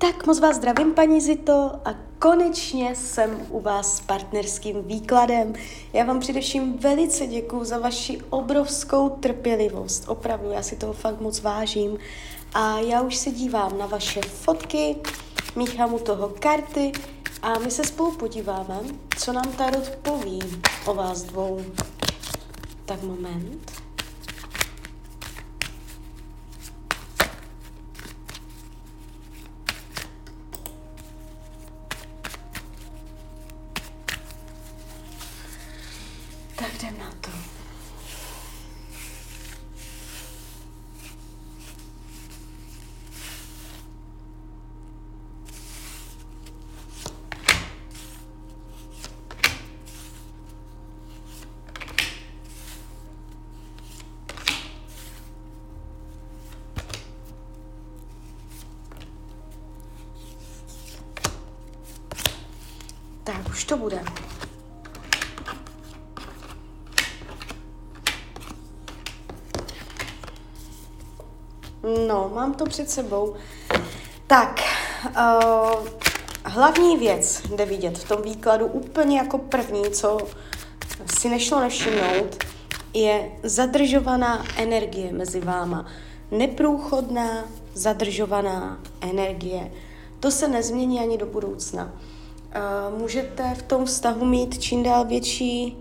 Tak moc vás zdravím, paní Zito, a konečně jsem u vás s partnerským výkladem. Já vám především velice děkuji za vaši obrovskou trpělivost. Opravdu, já si toho fakt moc vážím. A já už se dívám na vaše fotky, míchám u toho karty a my se spolu podíváme, co nám Tarot poví o vás dvou. Tak moment. Jdem na to. Tak, už to bude. No, mám to před sebou. Tak, uh, hlavní věc jde vidět v tom výkladu úplně jako první, co si nešlo nevšimnout, je zadržovaná energie mezi váma. Neprůchodná, zadržovaná energie. To se nezmění ani do budoucna. Uh, můžete v tom vztahu mít čím dál větší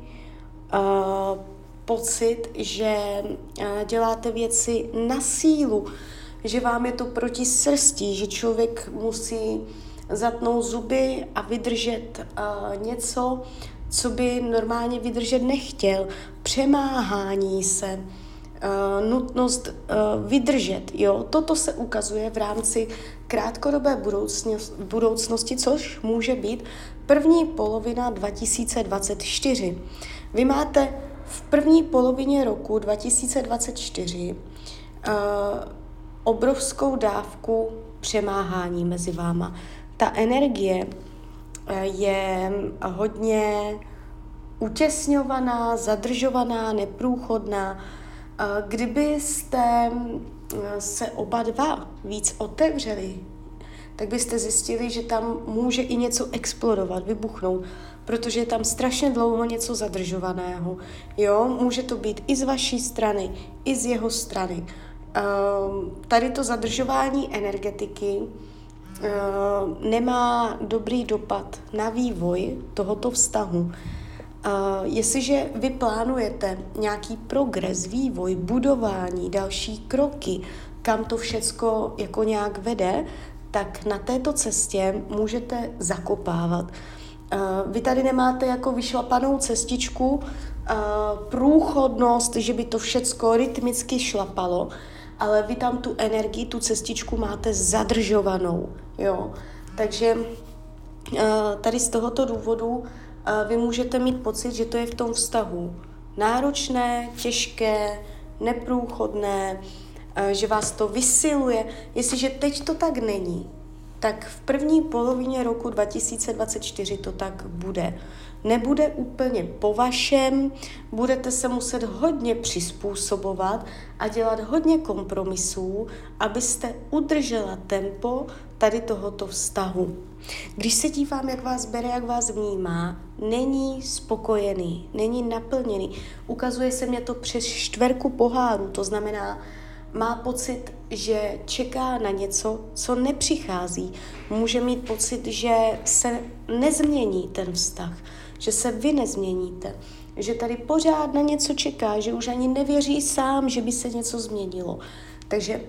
uh, pocit, že uh, děláte věci na sílu, že vám je to proti srstí, že člověk musí zatnout zuby a vydržet uh, něco, co by normálně vydržet nechtěl. Přemáhání se, uh, nutnost vydržet. Jo? Toto se ukazuje v rámci krátkodobé budoucnosti, což může být první polovina 2024. Vy máte v první polovině roku 2024 uh, obrovskou dávku přemáhání mezi váma. Ta energie je hodně utěsňovaná, zadržovaná, neprůchodná. Kdybyste se oba dva víc otevřeli, tak byste zjistili, že tam může i něco explodovat, vybuchnout, protože je tam strašně dlouho něco zadržovaného. Jo, může to být i z vaší strany, i z jeho strany. Tady to zadržování energetiky nemá dobrý dopad na vývoj tohoto vztahu. Uh, jestliže vy plánujete nějaký progres, vývoj, budování, další kroky, kam to všecko jako nějak vede, tak na této cestě můžete zakopávat. Uh, vy tady nemáte jako vyšlapanou cestičku, uh, průchodnost, že by to všecko rytmicky šlapalo, ale vy tam tu energii, tu cestičku máte zadržovanou. Jo? Takže uh, tady z tohoto důvodu vy můžete mít pocit, že to je v tom vztahu náročné, těžké, neprůchodné, že vás to vysiluje. Jestliže teď to tak není, tak v první polovině roku 2024 to tak bude nebude úplně po vašem, budete se muset hodně přizpůsobovat a dělat hodně kompromisů, abyste udržela tempo tady tohoto vztahu. Když se dívám, jak vás bere, jak vás vnímá, není spokojený, není naplněný. Ukazuje se mě to přes čtverku poháru, to znamená, má pocit, že čeká na něco, co nepřichází. Může mít pocit, že se nezmění ten vztah že se vy nezměníte, že tady pořád na něco čeká, že už ani nevěří sám, že by se něco změnilo. Takže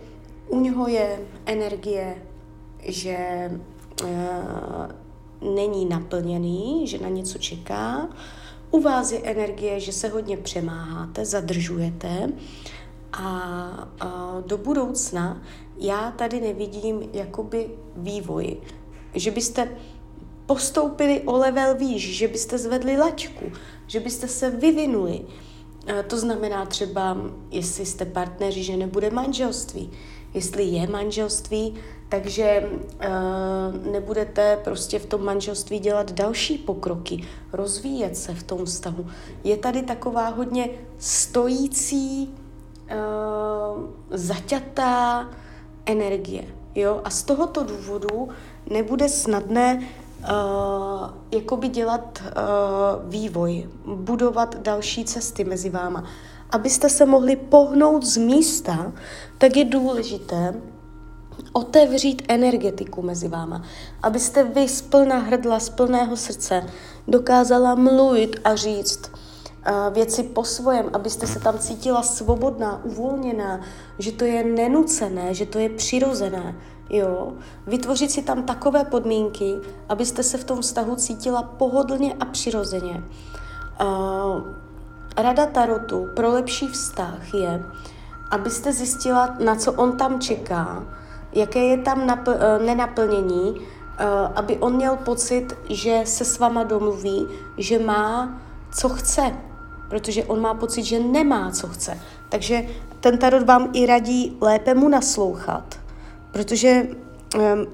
u něho je energie, že uh, není naplněný, že na něco čeká. U vás je energie, že se hodně přemáháte, zadržujete a, a do budoucna já tady nevidím jakoby vývoj, že byste postoupili o level výš, že byste zvedli laťku, že byste se vyvinuli. To znamená třeba, jestli jste partneři, že nebude manželství. Jestli je manželství, takže uh, nebudete prostě v tom manželství dělat další pokroky, rozvíjet se v tom vztahu. Je tady taková hodně stojící, uh, zaťatá energie. Jo? A z tohoto důvodu nebude snadné uh, jakoby dělat uh, vývoj, budovat další cesty mezi váma. Abyste se mohli pohnout z místa, tak je důležité otevřít energetiku mezi váma. Abyste vy z plná hrdla, z plného srdce dokázala mluvit a říct, věci po svojem, abyste se tam cítila svobodná, uvolněná, že to je nenucené, že to je přirozené. Jo? Vytvořit si tam takové podmínky, abyste se v tom vztahu cítila pohodlně a přirozeně. Uh, rada Tarotu pro lepší vztah je, abyste zjistila, na co on tam čeká, jaké je tam napl- e, nenaplnění, aby on měl pocit, že se s váma domluví, že má, co chce, protože on má pocit, že nemá, co chce. Takže ten tarot vám i radí lépe mu naslouchat, protože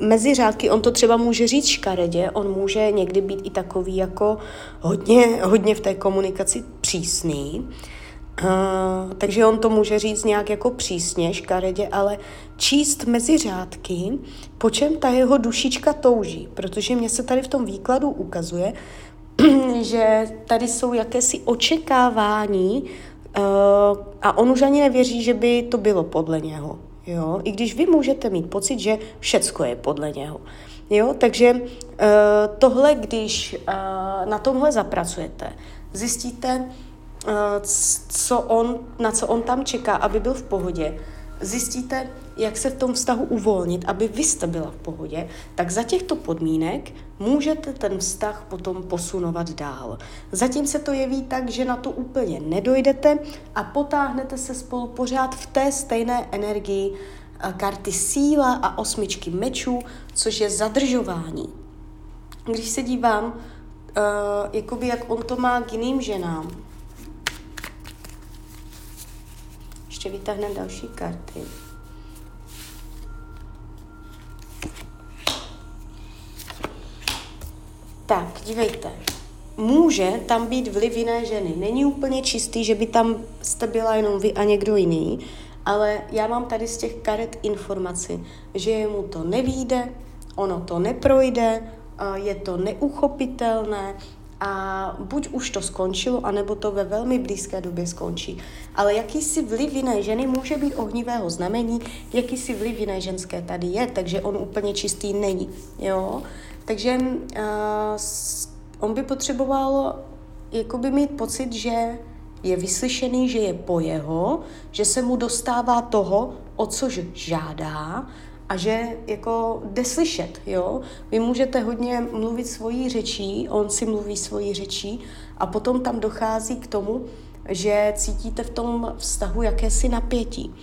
mezi řádky on to třeba může říct škaredě, on může někdy být i takový jako hodně, hodně v té komunikaci přísný, Uh, takže on to může říct nějak jako přísně, škaredě, ale číst mezi řádky, po čem ta jeho dušička touží, protože mě se tady v tom výkladu ukazuje, že tady jsou jakési očekávání uh, a on už ani nevěří, že by to bylo podle něho. Jo? I když vy můžete mít pocit, že všecko je podle něho. Jo? Takže uh, tohle, když uh, na tomhle zapracujete, zjistíte, co on, na co on tam čeká, aby byl v pohodě, zjistíte, jak se v tom vztahu uvolnit, aby vy jste byla v pohodě, tak za těchto podmínek můžete ten vztah potom posunovat dál. Zatím se to jeví tak, že na to úplně nedojdete a potáhnete se spolu pořád v té stejné energii eh, karty síla a osmičky mečů, což je zadržování. Když se dívám, uh, jakoby jak on to má k jiným ženám, ještě vytáhneme další karty. Tak, dívejte. Může tam být vliv jiné ženy. Není úplně čistý, že by tam jste byla jenom vy a někdo jiný, ale já mám tady z těch karet informaci, že mu to nevíde, ono to neprojde, je to neuchopitelné a buď už to skončilo, anebo to ve velmi blízké době skončí. Ale jakýsi vliv jiné ženy může být ohnivého znamení, jakýsi vliv jiné ženské tady je, takže on úplně čistý není. Jo? Takže uh, on by potřeboval jakoby mít pocit, že je vyslyšený, že je po jeho, že se mu dostává toho, o což žádá a že jako jde slyšet, jo. Vy můžete hodně mluvit svojí řečí, on si mluví svojí řečí a potom tam dochází k tomu, že cítíte v tom vztahu jakési napětí.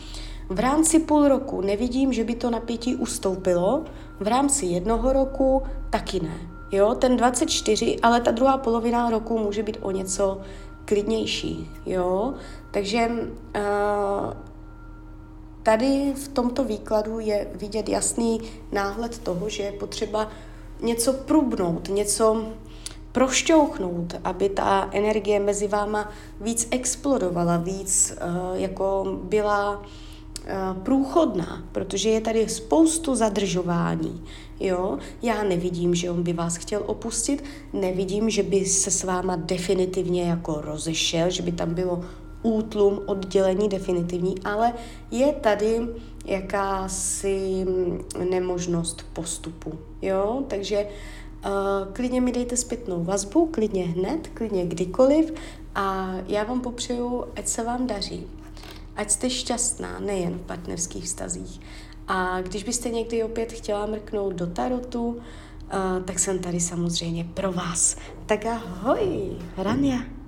V rámci půl roku nevidím, že by to napětí ustoupilo, v rámci jednoho roku taky ne. Jo, ten 24, ale ta druhá polovina roku může být o něco klidnější, jo. Takže uh, tady v tomto výkladu je vidět jasný náhled toho, že je potřeba něco prubnout, něco prošťouchnout, aby ta energie mezi váma víc explodovala, víc uh, jako byla průchodná, protože je tady spoustu zadržování. Jo? Já nevidím, že on by vás chtěl opustit, nevidím, že by se s váma definitivně jako rozešel, že by tam bylo útlum, oddělení definitivní, ale je tady jakási nemožnost postupu. Jo? Takže uh, klidně mi dejte zpětnou vazbu, klidně hned, klidně kdykoliv a já vám popřeju, ať se vám daří ať jste šťastná nejen v partnerských vztazích. A když byste někdy opět chtěla mrknout do tarotu, uh, tak jsem tady samozřejmě pro vás. Tak ahoj, Rania.